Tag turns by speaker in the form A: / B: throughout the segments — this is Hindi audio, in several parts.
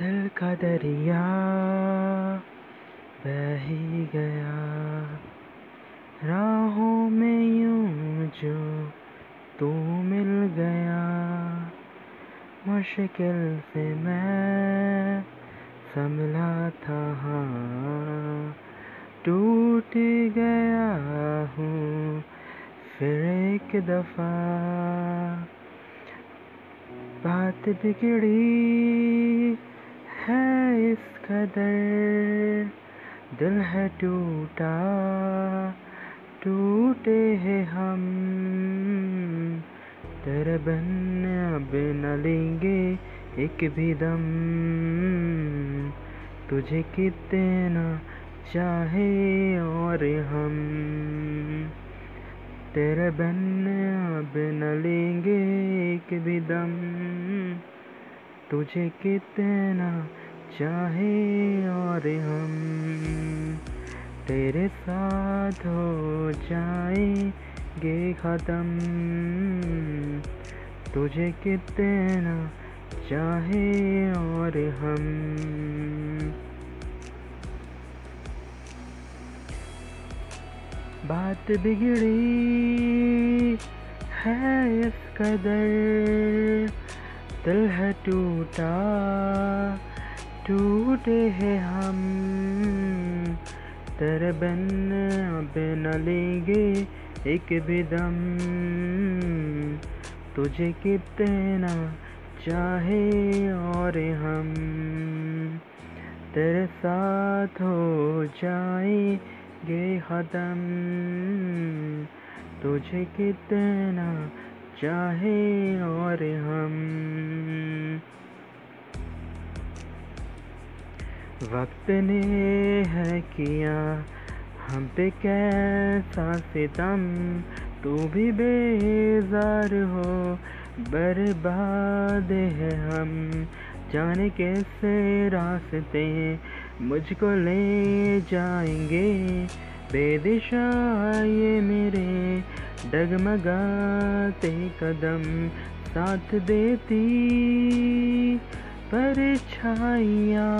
A: दिल का दरिया बह ही गया। राहों में यूँ जो तू मिल गया। मुश्किल से मैं संभला था हाँ। टूट गया हूँ फिर एक दफ़ा। बात बिगड़ी कदर दिल है टूटा, टूटे हैं हम। तेरे बिन अब न लेंगे एक भी दम। तुझे कितना चाहे और हम। तेरे बिन अब न लेंगे एक भी दम। तुझे कितना चाहे और हम तेरे साथ हो जाएँगे ख़त्म। तुझे कितना चाहे और हम। बात बिगड़ी है इस कदर, दिल है टूटा। टूटे हैं हम, तेरे बिन अब न लेंगे एक भी दम। तुझे कितना चाहे और हम, तेरे साथ हो जाएँगे ख़त्म तुझे कितना चाहे और हम। वक्त ने है किया हम पे कैसा सितम, तू भी बेजार हो, बर्बाद है हम। जाने कैसे रास्ते मुझको ले जाएँगे बेदिशा ये मेरे डगमगाते कदम साथ देती परछाइयाँ।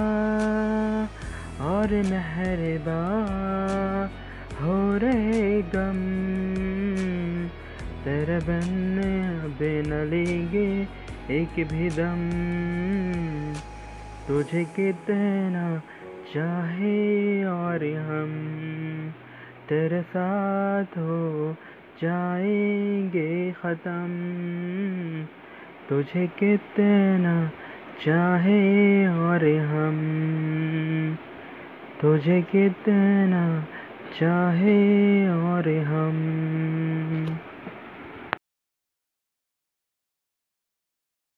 A: और मेहरबा हो रहे गम तेरे बन लेंगे एक भी दम। तुझे कितना चाहे और हम तेरे साथ हो जाएँगे ख़त्म। तुझे कितना चाहे और तुझे कितना चाहे और